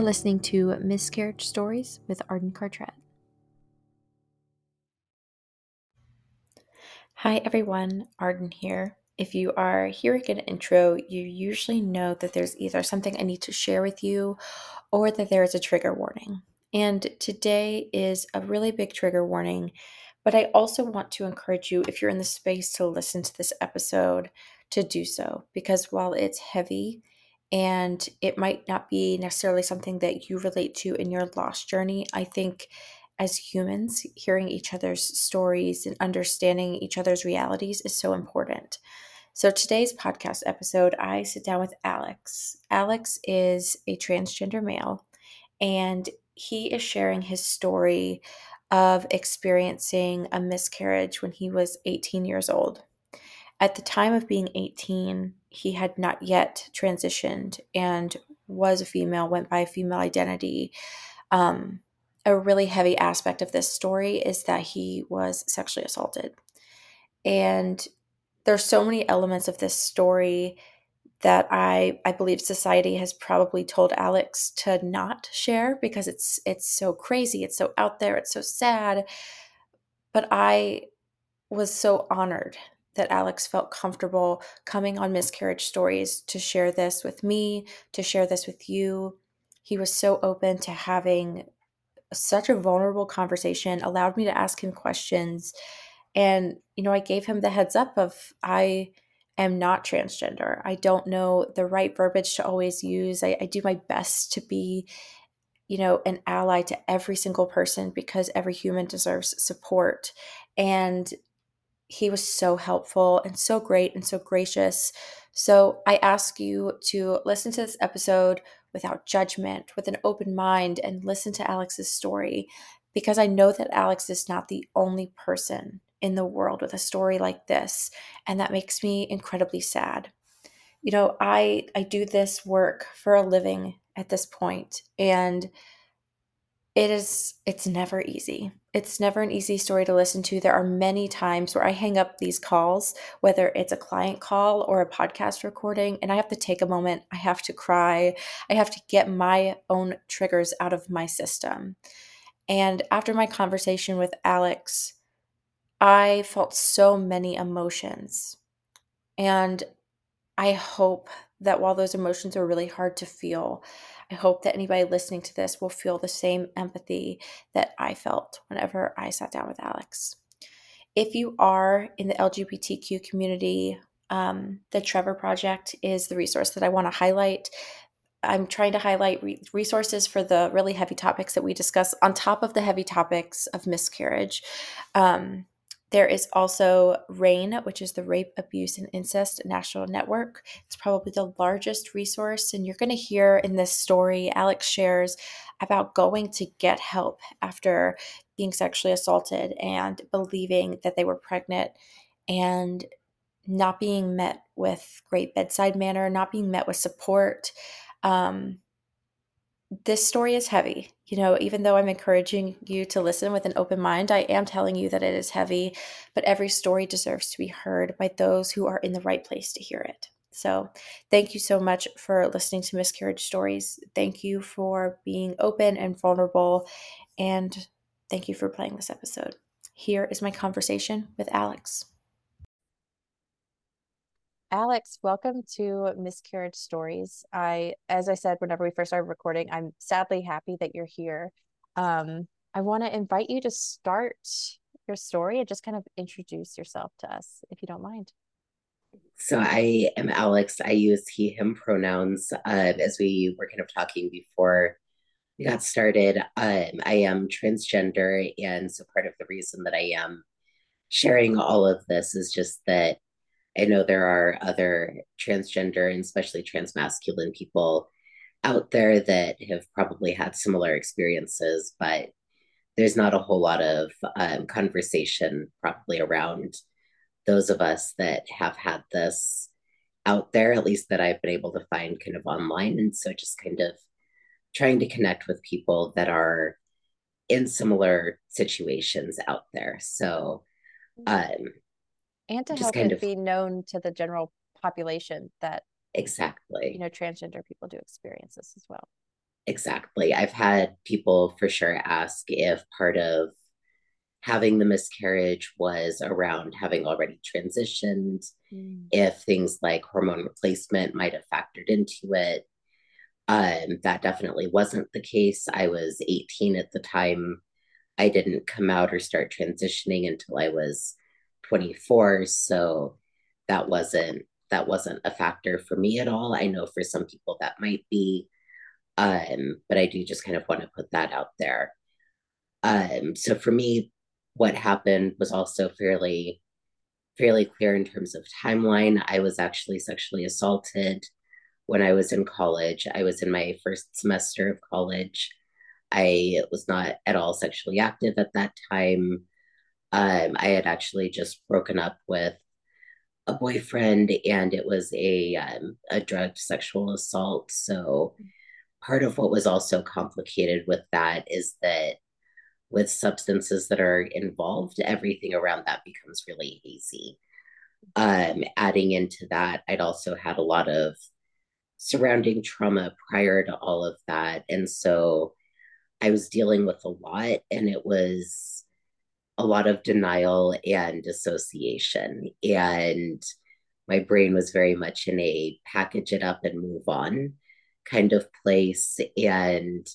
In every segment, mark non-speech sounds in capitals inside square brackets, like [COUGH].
You're listening to Miscarriage Stories with Arden Cartrette. Hi, everyone. Arden here. If you are hearing an intro, you usually know that there's either something I need to share with you or that there is a trigger warning. And today is a really big trigger warning, but I also want to encourage you, if you're in the space to listen to this episode, to do so because while it's heavy, and it might not be necessarily something that you relate to in your loss journey. I think as humans, hearing each other's stories and understanding each other's realities is so important. So, today's podcast episode, I sit down with Alex. Alex is a transgender male, and he is sharing his story of experiencing a miscarriage when he was 18 years old. At the time of being 18, he had not yet transitioned and was a female, went by a female identity. Um, a really heavy aspect of this story is that he was sexually assaulted. And there's so many elements of this story that I I believe society has probably told Alex to not share because it's it's so crazy, it's so out there, it's so sad. But I was so honored that Alex felt comfortable coming on Miscarriage Stories to share this with me, to share this with you. He was so open to having such a vulnerable conversation, allowed me to ask him questions. And, you know, I gave him the heads up of I am not transgender. I don't know the right verbiage to always use. I, I do my best to be, you know, an ally to every single person because every human deserves support. And he was so helpful and so great and so gracious. So I ask you to listen to this episode without judgment, with an open mind, and listen to Alex's story because I know that Alex is not the only person in the world with a story like this. And that makes me incredibly sad. You know, I I do this work for a living at this point, and it is it's never easy. It's never an easy story to listen to. There are many times where i hang up these calls whether it's a client call or a podcast recording and i have to take a moment. I have to cry. I have to get my own triggers out of my system. And after my conversation with alex i felt so many emotions. And i hope that while those emotions are really hard to feel I hope that anybody listening to this will feel the same empathy that I felt whenever I sat down with Alex. If you are in the LGBTQ community, um, the Trevor Project is the resource that I want to highlight. I'm trying to highlight re- resources for the really heavy topics that we discuss on top of the heavy topics of miscarriage. Um, there is also RAINN, which is the Rape, Abuse, and Incest National Network. It's probably the largest resource. And you're going to hear in this story, Alex shares about going to get help after being sexually assaulted and believing that they were pregnant and not being met with great bedside manner, not being met with support. Um, this story is heavy. You know, even though I'm encouraging you to listen with an open mind, I am telling you that it is heavy, but every story deserves to be heard by those who are in the right place to hear it. So, thank you so much for listening to Miscarriage Stories. Thank you for being open and vulnerable. And thank you for playing this episode. Here is my conversation with Alex. Alex, welcome to Miscarriage Stories. I, as I said, whenever we first started recording, I'm sadly happy that you're here. Um, I want to invite you to start your story and just kind of introduce yourself to us, if you don't mind. So I am Alex. I use he, him pronouns. Uh, as we were kind of talking before we got started, um, I am transgender. And so part of the reason that I am sharing all of this is just that I know there are other transgender and especially transmasculine people out there that have probably had similar experiences, but there's not a whole lot of um, conversation probably around those of us that have had this out there, at least that I've been able to find kind of online. And so just kind of trying to connect with people that are in similar situations out there. So um, and to help it of, be known to the general population that exactly you know transgender people do experience this as well exactly. I've had people for sure ask if part of having the miscarriage was around having already transitioned, Mm. if things like hormone replacement might have factored into it. Um, that definitely wasn't the case. I was 18 at the time. I didn't come out or start transitioning until I was 24. So that wasn't that wasn't a factor for me at all. I know for some people that might be, um, but I do just kind of want to put that out there. Um, so for me, what happened was also fairly fairly clear in terms of timeline. I was actually sexually assaulted when I was in college. I was in my first semester of college. I was not at all sexually active at that time. Um, I had actually just broken up with a boyfriend, and it was a um, a drug sexual assault. So part of what was also complicated with that is that with substances that are involved, everything around that becomes really hazy. Um, adding into that, I'd also had a lot of surrounding trauma prior to all of that. And so I was dealing with a lot, and it was a lot of denial and dissociation. And my brain was very much in a package it up and move on kind of place. And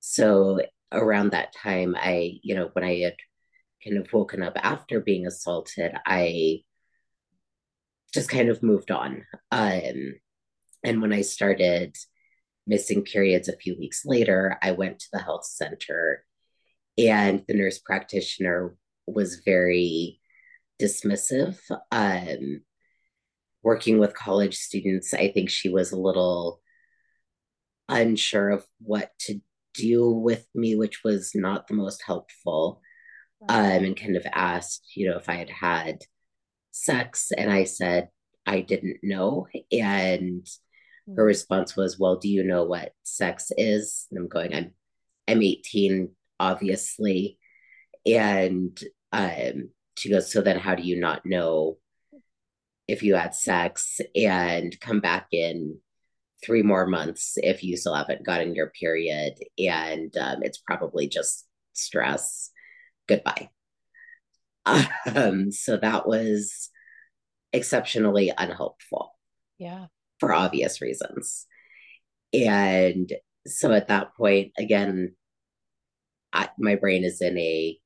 so around that time, I, you know, when I had kind of woken up after being assaulted, I just kind of moved on. Um, and when I started missing periods a few weeks later, I went to the health center, and the nurse practitioner was very dismissive. Um, working with college students, I think she was a little unsure of what to do with me, which was not the most helpful. Um, and kind of asked, you know, if I had had sex, and I said I didn't know. And her Mm. response was, "Well, do you know what sex is?" And I'm going, "I'm I'm 18, obviously." And um, she goes, "So then, how do you not know if you had sex and come back in three more months if you still haven't gotten your period? And um, it's probably just stress. Goodbye." Um, so that was exceptionally unhelpful Yeah. for obvious reasons. And so at that point, again, I, my brain is in a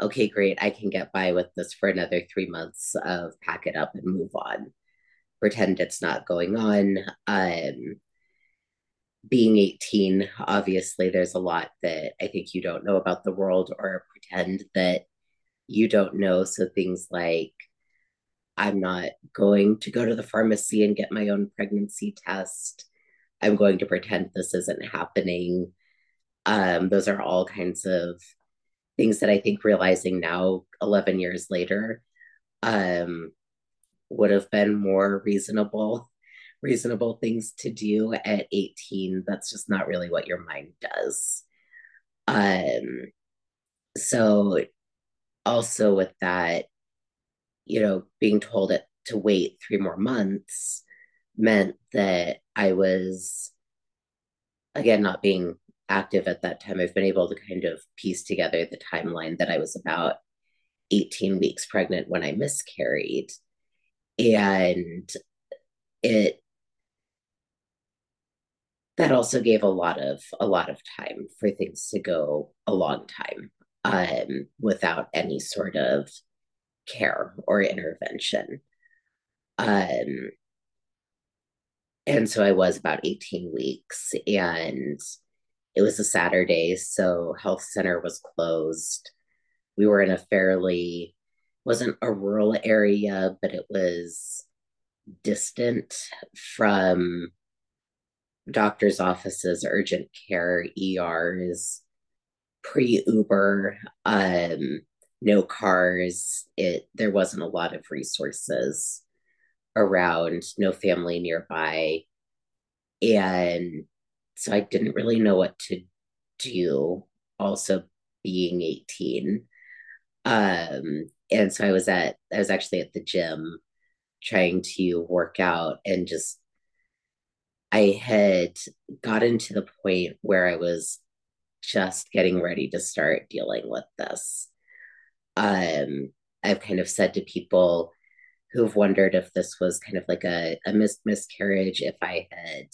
okay, great, I can get by with this for another three months of pack it up and move on, pretend it's not going on. Um, being 18, obviously, there's a lot that I think you don't know about the world or pretend that you don't know. So things like, I'm not going to go to the pharmacy and get my own pregnancy test. I'm going to pretend this isn't happening. Um, those are all kinds of things that I think realizing now, 11 years later, um, would have been more reasonable reasonable things to do at 18 that's just not really what your mind does. Um so also with that you know being told it to wait three more months meant that i was again not being active at that time i've been able to kind of piece together the timeline that i was about 18 weeks pregnant when i miscarried and it that also gave a lot of a lot of time for things to go a long time um, without any sort of care or intervention. Um, and so I was about 18 weeks, and it was a Saturday, so health center was closed. We were in a fairly wasn't a rural area, but it was distant from doctor's offices, urgent care, ERs, pre Uber, um, no cars. It there wasn't a lot of resources around, no family nearby, and so I didn't really know what to do. Also, being eighteen, um, and so I was at I was actually at the gym trying to work out and just I had gotten to the point where I was just getting ready to start dealing with this. Um, I've kind of said to people who've wondered if this was kind of like a, a mis- miscarriage, if I had,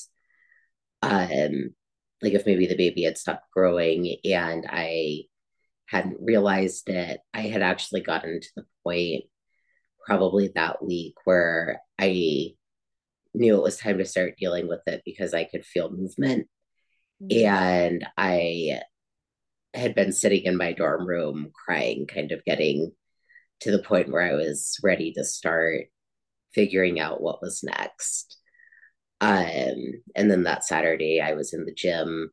um, like if maybe the baby had stopped growing and I hadn't realized it, I had actually gotten to the point probably that week where I knew it was time to start dealing with it because I could feel movement. Mm. And I had been sitting in my dorm room crying, kind of getting to the point where I was ready to start figuring out what was next. Um, and then that Saturday, I was in the gym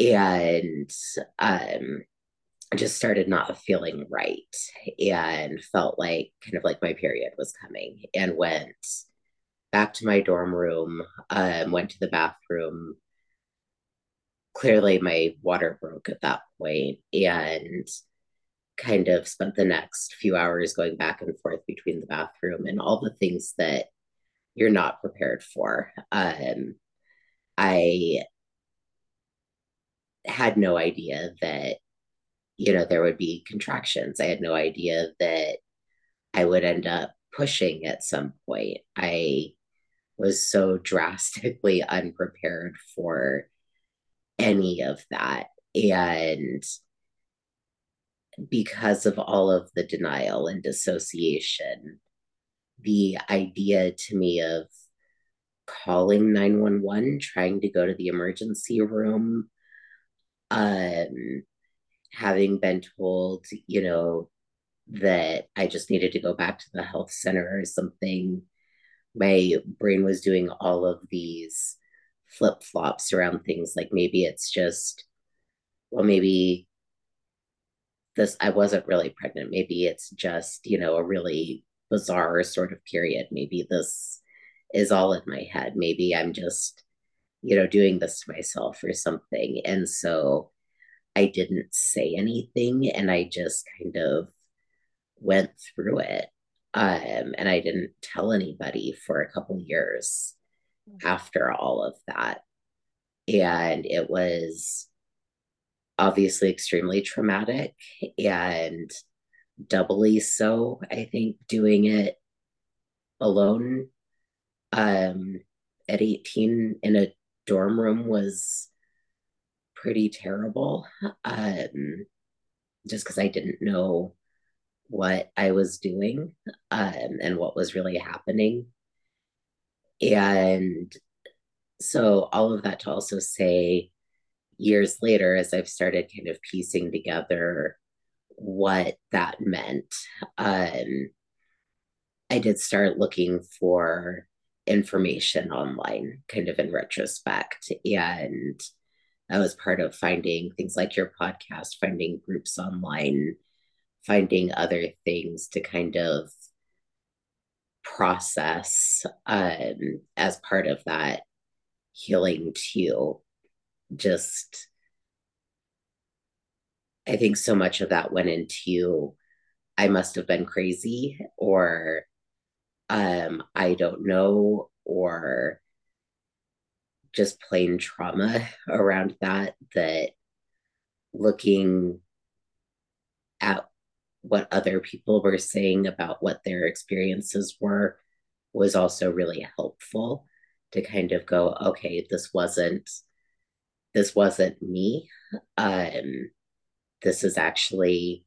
and um, just started not feeling right and felt like kind of like my period was coming and went back to my dorm room, um, went to the bathroom. Clearly, my water broke at that point and kind of spent the next few hours going back and forth between the bathroom and all the things that you're not prepared for. Um, I had no idea that, you know, there would be contractions. I had no idea that I would end up pushing at some point. I was so drastically [LAUGHS] unprepared for any of that. And because of all of the denial and dissociation, the idea to me of calling 911, trying to go to the emergency room, um, having been told, you know, that I just needed to go back to the health center or something. My brain was doing all of these flip flops around things like maybe it's just, well, maybe this, I wasn't really pregnant. Maybe it's just, you know, a really bizarre sort of period. Maybe this is all in my head. Maybe I'm just, you know, doing this to myself or something. And so I didn't say anything and I just kind of went through it. Um, and I didn't tell anybody for a couple years after all of that. And it was obviously extremely traumatic and doubly so, I think, doing it alone um, at 18 in a dorm room was pretty terrible. Um, just because I didn't know what I was doing um, and what was really happening. And so, all of that to also say, years later, as I've started kind of piecing together what that meant, um, I did start looking for information online, kind of in retrospect. And that was part of finding things like your podcast, finding groups online, finding other things to kind of process um, as part of that healing too. Just, I think so much of that went into I must have been crazy or um, I don't know, or just plain trauma [LAUGHS] around that, that looking at what other people were saying about what their experiences were was also really helpful to kind of go, okay, this wasn't this wasn't me. Um, this is actually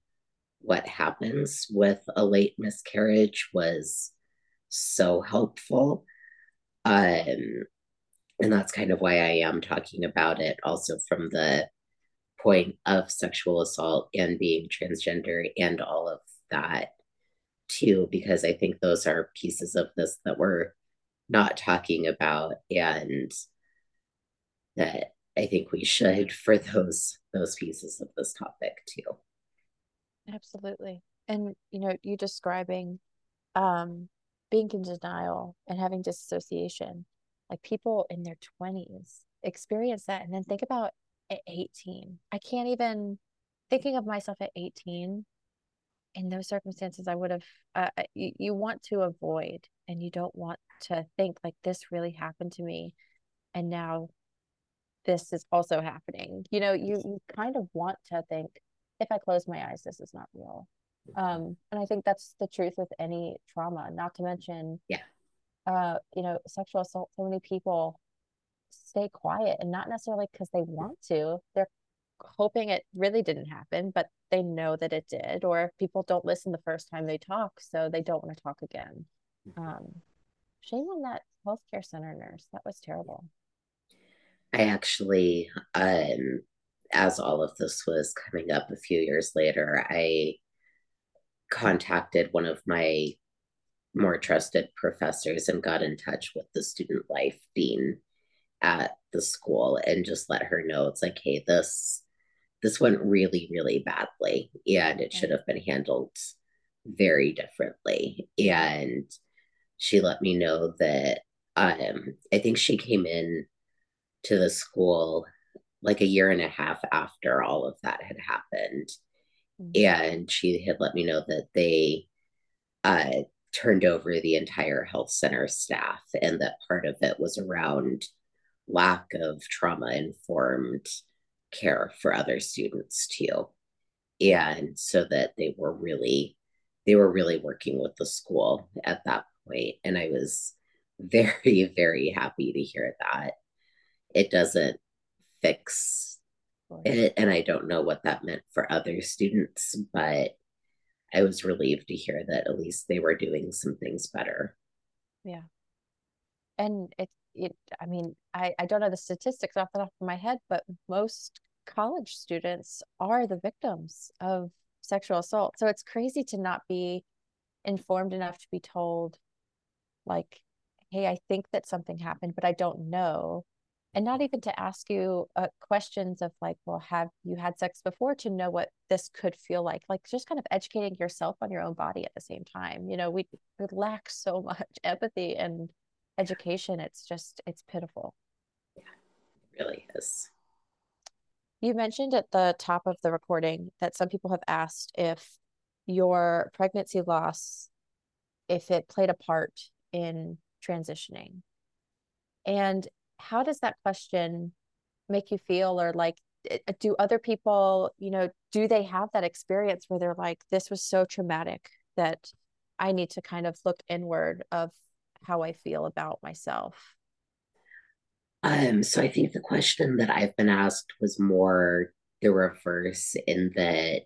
what happens with a late miscarriage was so helpful. Um, and that's kind of why I am talking about it also from the point of sexual assault and being transgender and all of that too, because I think those are pieces of this that we're not talking about and that I think we should for those those pieces of this topic too. Absolutely. And you know, you describing um being in denial and having disassociation, like people in their 20s experience that. And then think about at 18. I can't even thinking of myself at 18 in those circumstances, I would have, uh, you, you want to avoid and you don't want to think like this really happened to me. And now this is also happening. You know, you, you kind of want to think, if I close my eyes, this is not real. Um, and I think that's the truth with any trauma, not to mention, yeah, uh, you know, sexual assault. So many people stay quiet and not necessarily because they want to. They're hoping it really didn't happen, but they know that it did. Or people don't listen the first time they talk, so they don't want to talk again. Um, shame on that healthcare center nurse. That was terrible. I actually, um, as all of this was coming up a few years later, I contacted one of my more trusted professors and got in touch with the student life dean at the school and just let her know it's like hey this this went really really badly and it should have been handled very differently. And she let me know that um i think she came in to the school like a year and a half after all of that had happened. Mm-hmm. and she had let me know that they uh, turned over the entire health center staff and that part of it was around lack of trauma informed care for other students too. And so that they were really they were really working with the school at that point. And i was [LAUGHS] very very happy to hear that it doesn't fix it and i don't know what that meant for other students but i was relieved to hear that at least they were doing some things better. Yeah. And it's it i mean i i don't know the statistics off the top of my head but most college students are the victims of sexual assault. So it's crazy to not be informed enough to be told like hey i think that something happened but i don't know and not even to ask you uh, questions of like well have you had sex before? to know what this could feel like like just kind of educating yourself on your own body at the same time you know we, we lack so much [LAUGHS] empathy and education. It's just it's pitiful. Yeah it really is. You mentioned at the top of the recording that some people have asked if your pregnancy loss if it played a part in transitioning. And how does that question make you feel? Or like eh, eh, do other people you know do they have that experience where they're like this was so traumatic that i need to kind of look inward of how i feel about myself? Um so i think the question that i've been asked was more the reverse in that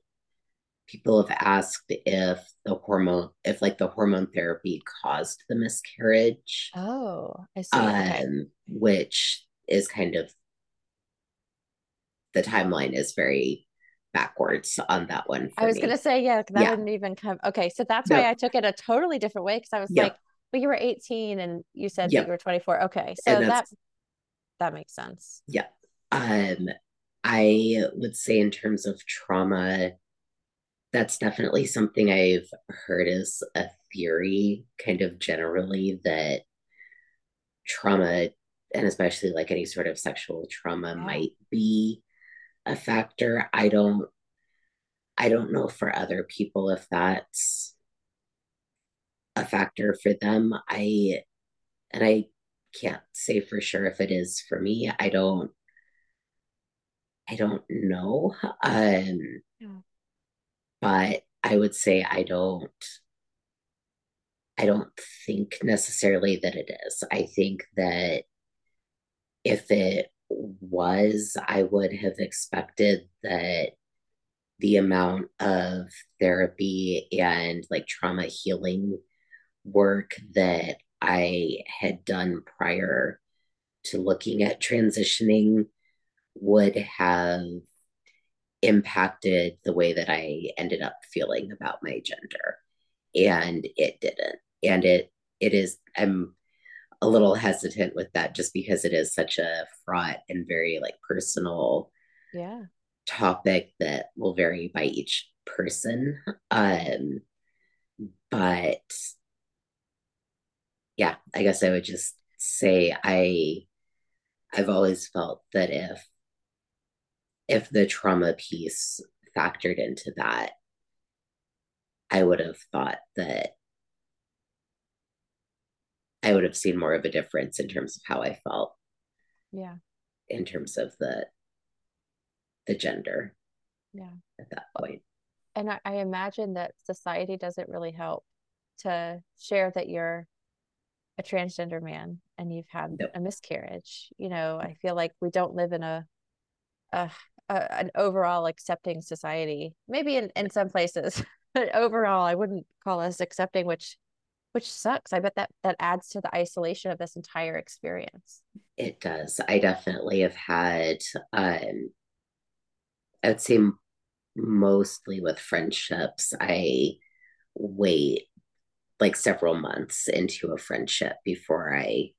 people have asked if the hormone if like the hormone therapy caused the miscarriage oh i see um okay. which is kind of the timeline is very backwards on that one i was me. gonna say yeah that yeah. wouldn't even come okay so that's no. why i took it a totally different way because i was yep. like well you were 18 and you said yep. that you were 24 okay so that that makes sense yeah um i would say in terms of trauma that's definitely something I've heard as a theory, kind of generally, that trauma, and especially like any sort of sexual trauma, yeah. might be a factor. I don't, I don't know for other people if that's a factor for them. I, and I can't say for sure if it is for me. I don't, I don't know. Um, yeah but I would say I don't I don't think necessarily that it is. I think that if it was, I would have expected that the amount of therapy and like trauma healing work that I had done prior to looking at transitioning would have impacted the way that I ended up feeling about my gender. And it didn't. And it it is I'm a little hesitant with that just because it is such a fraught and very like personal yeah topic that will vary by each person. Um but yeah, I guess I would just say I I've always felt that if if the trauma piece factored into that I would have thought that I would have seen more of a difference in terms of how I felt. Yeah. In terms of the the gender. Yeah. At that point. And I, I imagine that society doesn't really help to share that you're a transgender man and you've had a miscarriage. You know, I feel like we don't live in a, a, a an overall accepting society. Maybe in, in some places, [LAUGHS] but overall, I wouldn't call us accepting, which which sucks. I bet that that adds to the isolation of this entire experience. It does. I definitely have had um I'd say mostly with friendships, I wait like several months into a friendship before I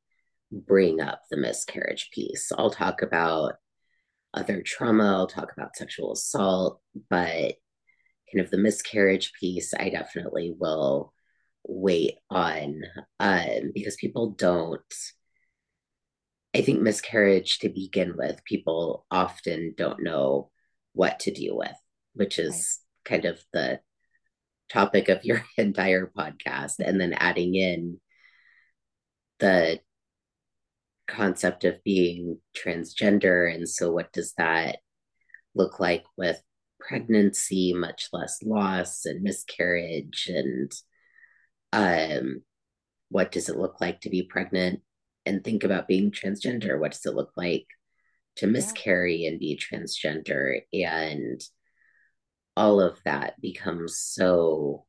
bring up the miscarriage piece. I'll talk about other trauma, I'll talk about sexual assault, but kind of the miscarriage piece, I definitely will wait on um, because people don't. I think miscarriage to begin with, people often don't know what to deal with, which is right. kind of the topic of your [LAUGHS] entire podcast. And then adding in the concept of being transgender. And so, what does that look like with pregnancy, much less loss and miscarriage? And um, what does it look like to be pregnant and think about being transgender? What does it look like to miscarry yeah. and be transgender? And all of that becomes so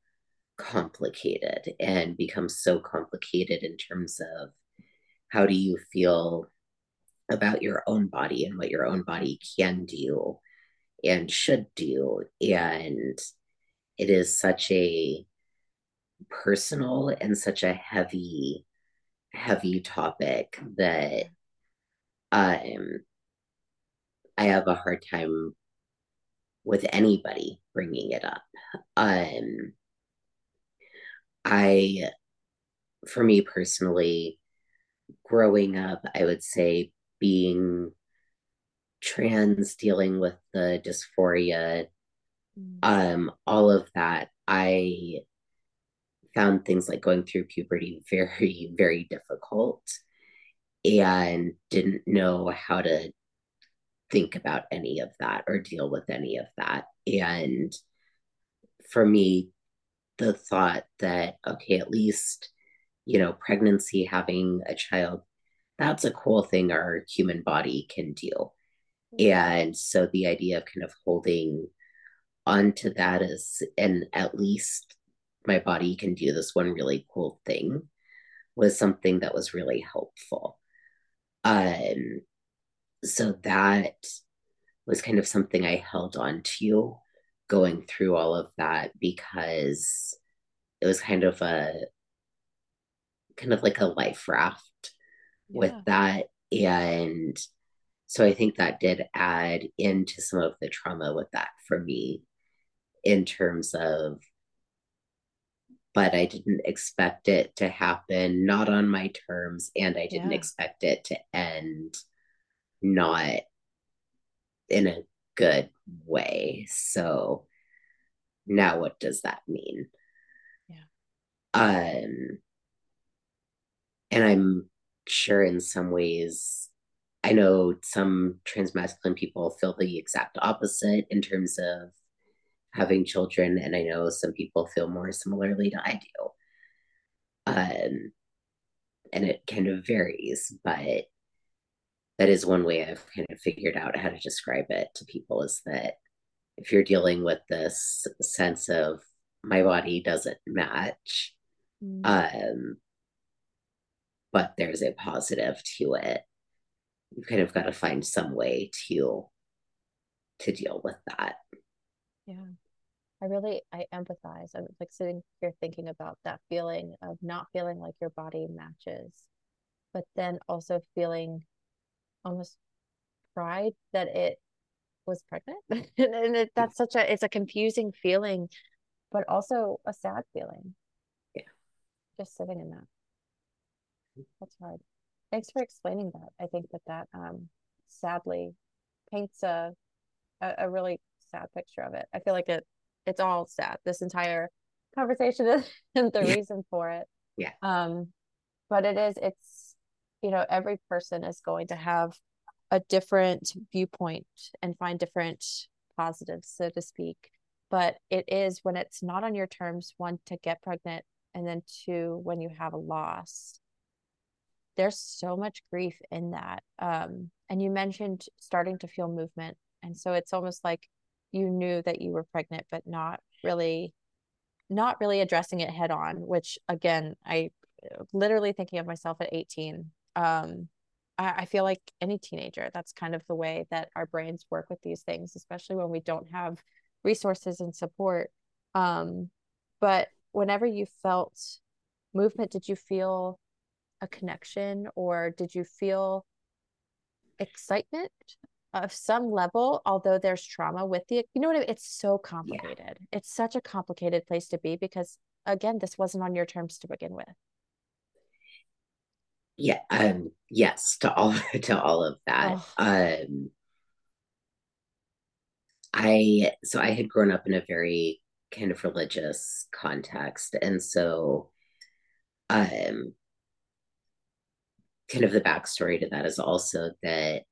complicated and becomes so complicated in terms of how do you feel about your own body and what your own body can do and should do and it is such a personal and such a heavy heavy topic that um I have a hard time with anybody bringing it up. Um I for me personally growing up I would say being trans dealing with the dysphoria mm. um all of that I found things like going through puberty [LAUGHS] very, very difficult and didn't know how to think about any of that or deal with any of that. And for me, the thought that, okay, at least, you know, pregnancy, having a child, that's a cool thing our human body can do. And so the idea of kind of holding onto that is, and at least my body can do this one really cool thing was something that was really helpful. Um, so that was kind of something I held on to going through all of that because it was kind of a kind of like a life raft yeah. with that. And so I think that did add into some of the trauma with that for me in terms of but I didn't expect it to happen not on my terms and I didn't yeah. expect it to end not in a good way. So now what does that mean? Yeah. Um and I'm sure in some ways I know some trans masculine people feel the exact opposite in terms of having children, and I know some people feel more similarly to I do. Um, and it kind of varies, but that is one way I've kind of figured out how to describe it to people is that if you're dealing with this sense of my body doesn't match, mm. um, but there's a positive to it, you kind of got to find some way to to deal with that. Yeah. I really I empathize. I'm like sitting here thinking about that feeling of not feeling like your body matches, but then also feeling almost pride that it was pregnant. [LAUGHS] and it, that's such a it's a confusing feeling, but also a sad feeling. Yeah. Just sitting in that. That's hard. Thanks for explaining that. I think that that um sadly paints a a, a really sad picture of it. I feel like it it's all sad. This entire conversation [LAUGHS] isn't the reason for it. Yeah. Um, but it is, it's, you know, every person is going to have a different viewpoint and find different positives, so to speak. But it is when it's not on your terms, one, to get pregnant, and then two, when you have a loss. There's so much grief in that. Um, and you mentioned starting to feel movement. And so it's almost like you knew that you were pregnant, but not really not really addressing it head on, which again, I literally thinking of myself at 18. Um, I, I feel like any teenager, that's kind of the way that our brains work with these things, especially when we don't have resources and support. Um, but whenever you felt movement, did you feel a connection or did you feel excitement of some level, although there's trauma with the, you know what I mean? It's so complicated. Yeah. It's such a complicated place to be because, again, this wasn't on your terms to begin with. Yeah. Um. Yes. To all [LAUGHS] to all of that. Oh. Um. I so I had grown up in a very kind of religious context, and so, um, kind of the backstory to that is also that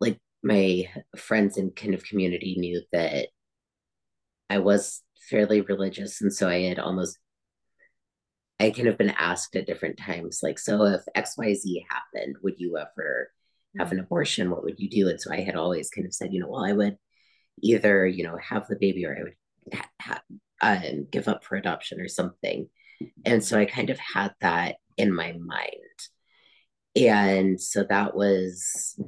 like my friends and kind of community knew that I was fairly religious. And so I had almost, I kind of been asked at different times, like, so if XYZ happened, would you ever have an abortion? What would you do? And so I had always kind of said, you know, well, I would either, you know, have the baby or I would ha- ha- um, give up for adoption or something. And so I kind of had that in my mind. And so that was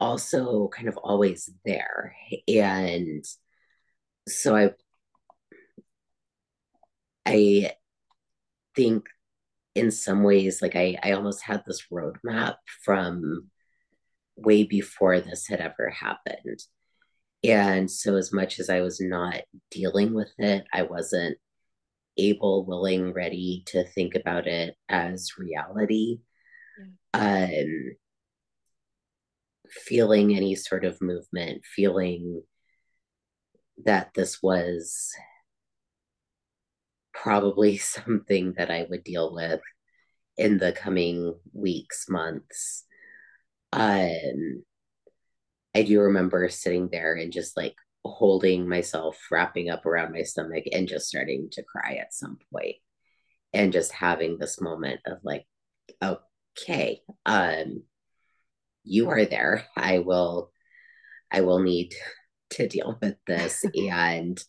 also kind of always there. And so I I think in some ways like I, I almost had this roadmap from way before this had ever happened. And so as much as I was not dealing with it, I wasn't able, willing, ready to think about it as reality. Yeah. Um feeling any sort of movement, feeling that this was probably [LAUGHS] something that I would deal with in the coming weeks, months. Um, I do remember sitting there and just like holding myself, wrapping up around my stomach, and just starting to cry at some point, and just having this moment of like, okay, um, you are there. I will I will need [LAUGHS] to deal with this [LAUGHS] and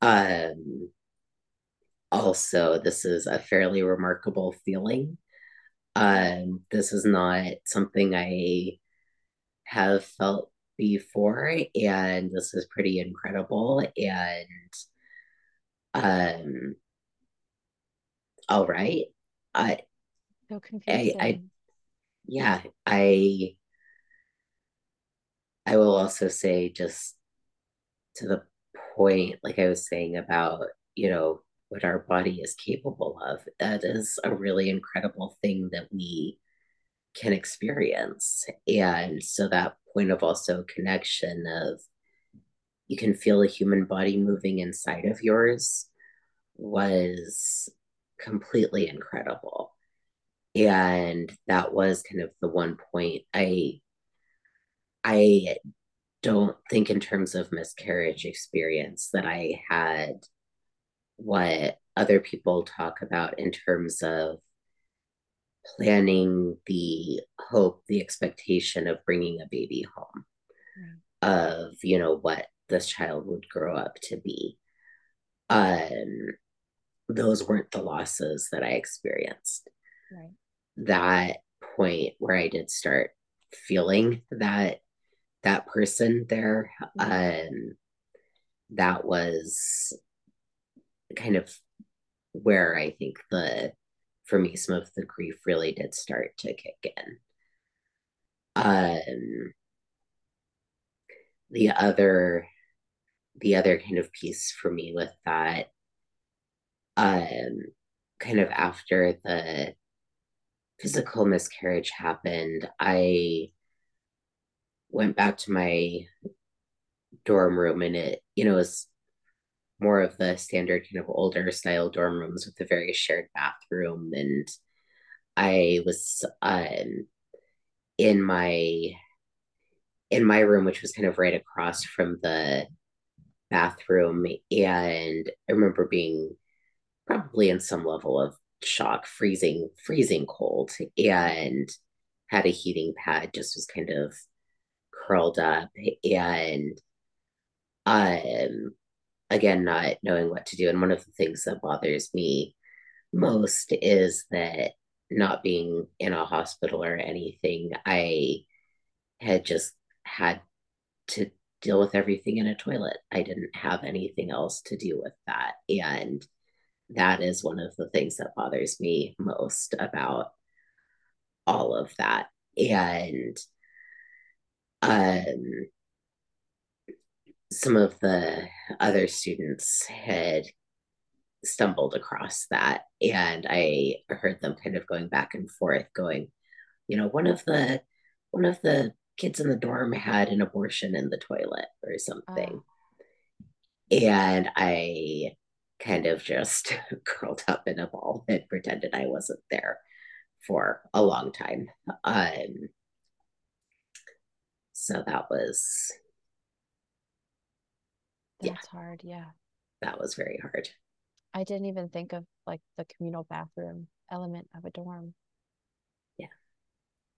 um also this is a fairly remarkable feeling. Um this is not something I have felt before and this is pretty incredible and um all right. I so confusing. I, I yeah, I I will also say just to the point, like I was saying about, you know, what our body is capable of, that is a really incredible thing that we can experience. And so that point of also connection of you can feel a human body moving inside of yours was completely incredible. And that was kind of the one point I I don't think in terms of miscarriage experience that I had what other people talk about in terms of planning the hope, the expectation of bringing a baby home, right. of, you know, what this child would grow up to be. Um, those weren't the losses that I experienced. Right. That point where I did start feeling that that person there. Um, that was kind of where I think the, for me, some of the grief really did start to kick in. Um, the other, the other kind of piece for me with that, um, kind of after the physical miscarriage happened, I went back to my dorm room and it, you know, was more of the standard kind of older style dorm rooms with a very shared bathroom. And I was um, in my in my room, which was kind of right across from the bathroom. And I remember being probably in some level of shock, freezing, freezing cold, and had a heating pad, just was kind of curled up. And um, again, not knowing what to do. And one of the things that bothers me most is that not being in a hospital or anything, I had just had to deal with everything in a toilet. I didn't have anything else to do with that. And that is one of the things that bothers me most about all of that. And um, some of the other students had stumbled across that and i heard them kind of going back and forth going you know one of the one of the kids in the dorm had an abortion in the toilet or something uh. and i kind of just [LAUGHS] curled up in a ball and pretended i wasn't there for a long time um so that was that's yeah. hard yeah that was very hard I didn't even think of like the communal bathroom element of a dorm. Yeah.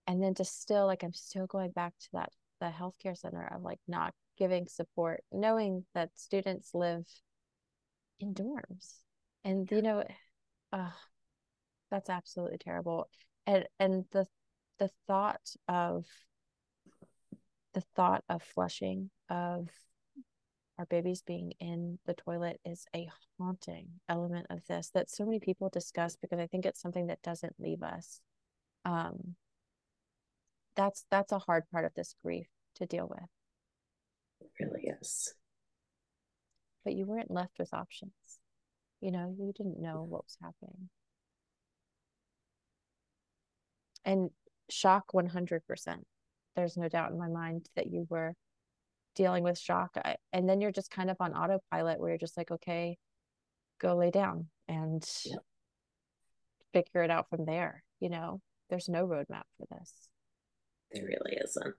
And then to still like I'm still going back to that the healthcare center of like not giving support, knowing that students live in dorms. And you know, uh, that's absolutely terrible. And and the the thought of the thought of flushing, of our babies being in the toilet is a haunting element of this that so many people discuss because I think it's something that doesn't leave us. Um, that's that's a hard part of this grief to deal with. It really is. But you weren't left with options. You know, you didn't know what was happening. And shock 100%. There's no doubt in my mind that you were dealing with shock and then you're just kind of on autopilot where you're just like okay go lay down and yeah. figure it out from there you know? There's no roadmap for this. There really isn't.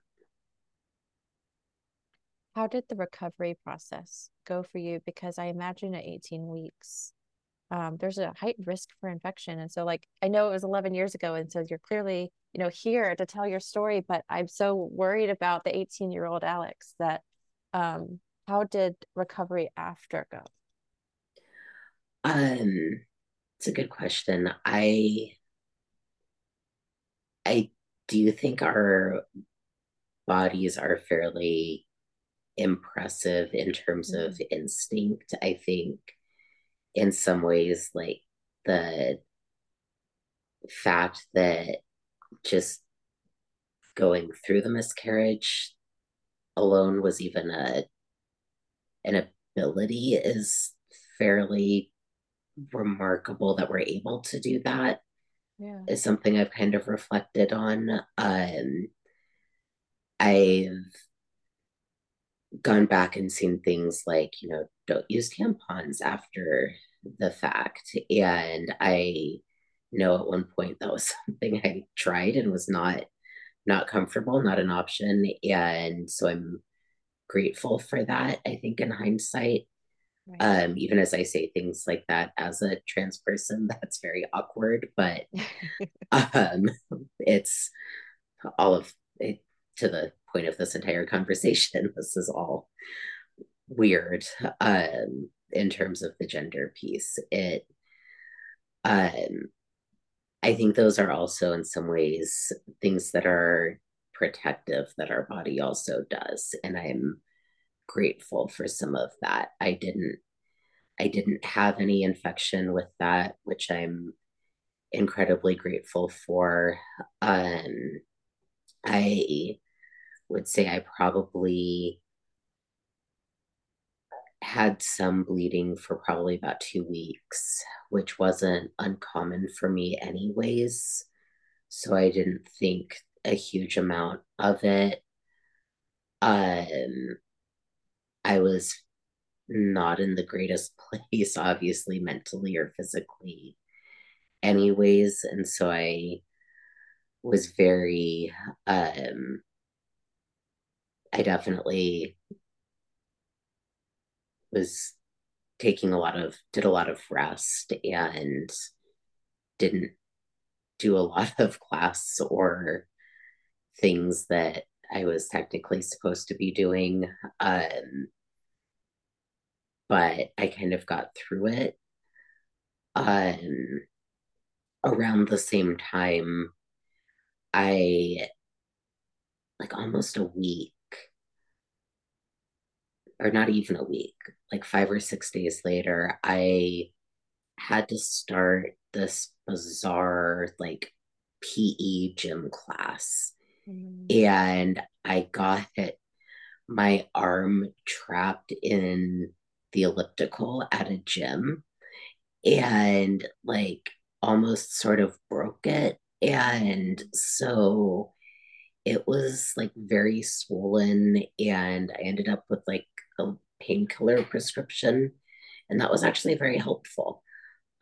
How did the recovery process go for you? Because i imagine at 18 weeks um, there's a heightened risk for infection. And so like i know it was 11 years ago and so you're clearly you know here to tell your story but i'm so worried about the 18 year old alex that um, how did recovery after go? Um, it's a good question. I I do think our bodies are fairly impressive in terms mm-hmm. of instinct. I think in some ways, like the fact that just going through the miscarriage alone was even a an ability is fairly remarkable that we're able to do that yeah. is something I've kind of reflected on. Um, I've gone back and seen things like, you know, don't use tampons after the fact. And I know at one point that was [LAUGHS] something I tried and was not not comfortable, not an option. And so I'm grateful for that, I think, in hindsight. Right. Um, even as I say things like that as a trans person, [LAUGHS] that's very awkward, but [LAUGHS] um, it's all of it to the point of this entire conversation. [LAUGHS] This is all weird um, in terms of the gender piece. It um, I think those are also, in some ways, things that are protective that our body also does. And I'm grateful for some of that. I didn't I didn't have any infection with that, which I'm incredibly grateful for. Um, I would say I probably had some bleeding for probably about two weeks, which wasn't uncommon for me, anyways. So I didn't think a huge amount of it. Um, I was not in the greatest [LAUGHS] place, obviously, mentally or physically, anyways. And so I was very, um, I definitely was taking a lot of, did a lot of rest and didn't do a [LAUGHS] lot of class or things that I was technically supposed to be doing. Um, but I kind of got through it. Um, around the same time, I like almost a week, or not even a week, like five or six days later, I had to start this bizarre like PE gym class. Mm-hmm. And I got my arm trapped in the elliptical at a gym and like almost sort of broke it. And so it was like very swollen, and I ended up with like painkiller prescription. And that was actually very helpful.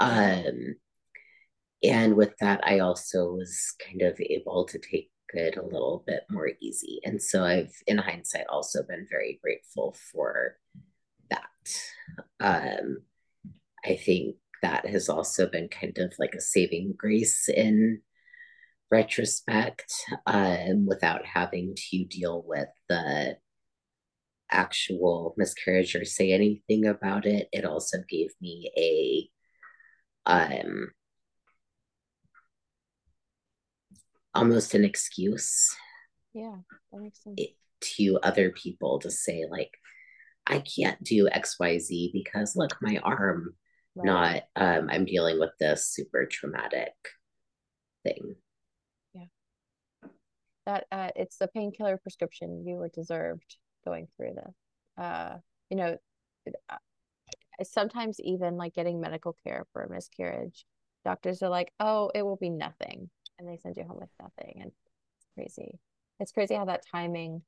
Um, and with that, I also was kind of able to take it a little bit more easy. And so I've, in hindsight, also been very grateful for that. Um, I think that has also been kind of like a saving grace in retrospect um, without having to deal with the actual miscarriage or say anything about it. It also gave me a um, almost an excuse. Yeah, that makes sense. To other people to say, like, I can't do XYZ because look, my arm, right. not, um, I'm dealing with this super traumatic thing. Yeah. That, uh, it's the painkiller prescription you were deserved going through this. Uh, you know, uh, sometimes even like getting medical care for a miscarriage, doctors are like, oh, it will be nothing and they send you home with nothing and it's crazy. It's crazy how that timing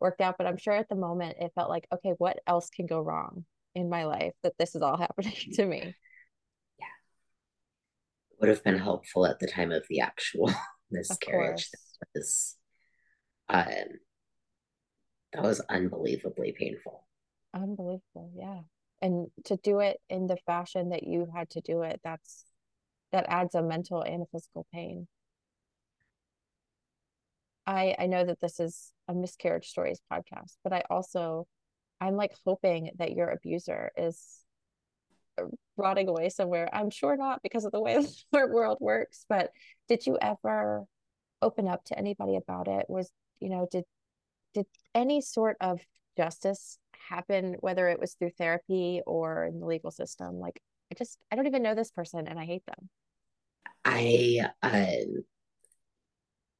worked out but i'm sure at the moment it felt like okay what else can go wrong in my life that this is all [LAUGHS] happening to me? Yeah. Would have been helpful at the time of the actual [LAUGHS] miscarriage. That was um that was unbelievably painful unbelievable yeah and to do it in the fashion that you had to do it that's that adds a mental and a physical pain I I know that this is a miscarriage stories podcast, but I also I'm like hoping that your abuser is uh, rotting away somewhere. I'm sure not because of the way [LAUGHS] the world works, but did you ever open up to anybody about it? Was, you know, did did any sort of justice happen whether it was through therapy or in the legal system? Like I just I don't even know this person and I hate them. I uh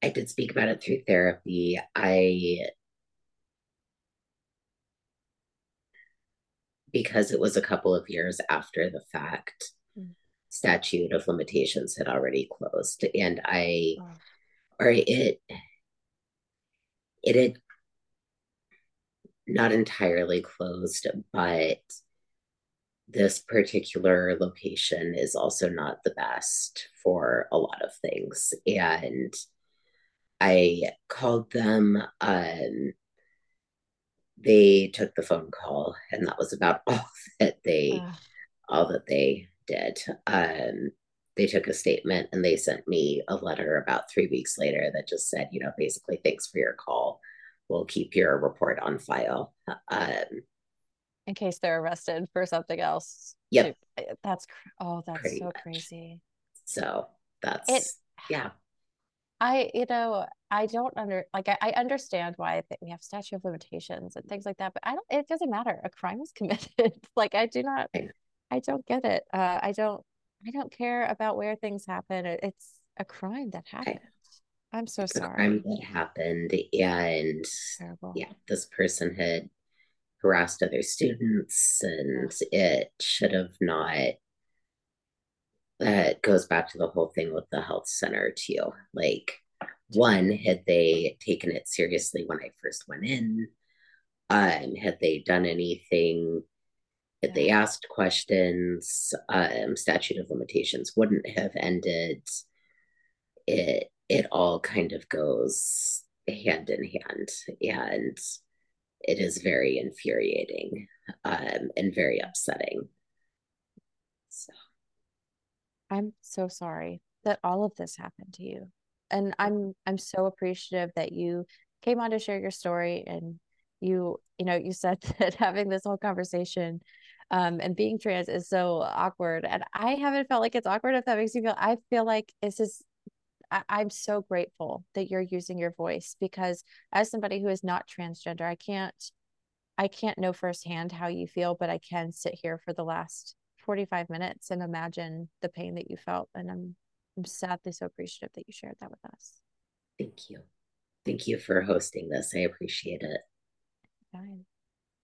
I did speak about it through therapy. I because it was a couple of years after the fact, mm. statute of limitations had already closed, and I, oh. or it, it had not entirely closed, but this particular location is also not the best for a lot of things, and I called them. Um, they took the phone call, and that was about [LAUGHS] all that they uh. all that they did. Um, they took a statement and they sent me a letter about three weeks later that just said, you know, basically, thanks for your call. We'll keep your report on file. Um, in case they're arrested for something else. Yep. That's oh, that's Pretty so much. crazy. So that's it, yeah. I, you know, I don't under like I, I understand why we have statute of limitations and things like that, but I don't. It doesn't matter. A crime was [LAUGHS] committed. like I do not. I don't get it. Uh, I don't. I don't care about where things happen. It's a crime that happened. I'm so sorry. Crime that happened, and Terrible. yeah, this person had harassed other students, and it should have not that goes back to the whole thing with the health center too. Like, one, had they taken it seriously when I first went in? Um, had they done anything if they asked questions, um, statute of limitations wouldn't have ended. It it all kind of goes hand in hand, and it is very infuriating um, and very upsetting. So, I'm so sorry that all of this happened to you, and I'm I'm so appreciative that you came on to share your story and you you know you said [LAUGHS] that having this whole conversation um, and being trans is so awkward and i haven't felt like it's awkward if that makes you feel i feel like this is I, i'm so grateful that you're using your voice because as somebody who is not transgender i can't i can't know firsthand how you feel but i can sit here for the last 45 minutes and imagine the pain that you felt. And i'm i'm sadly so appreciative that you shared that with us. Thank you. Thank you for hosting this. I appreciate it.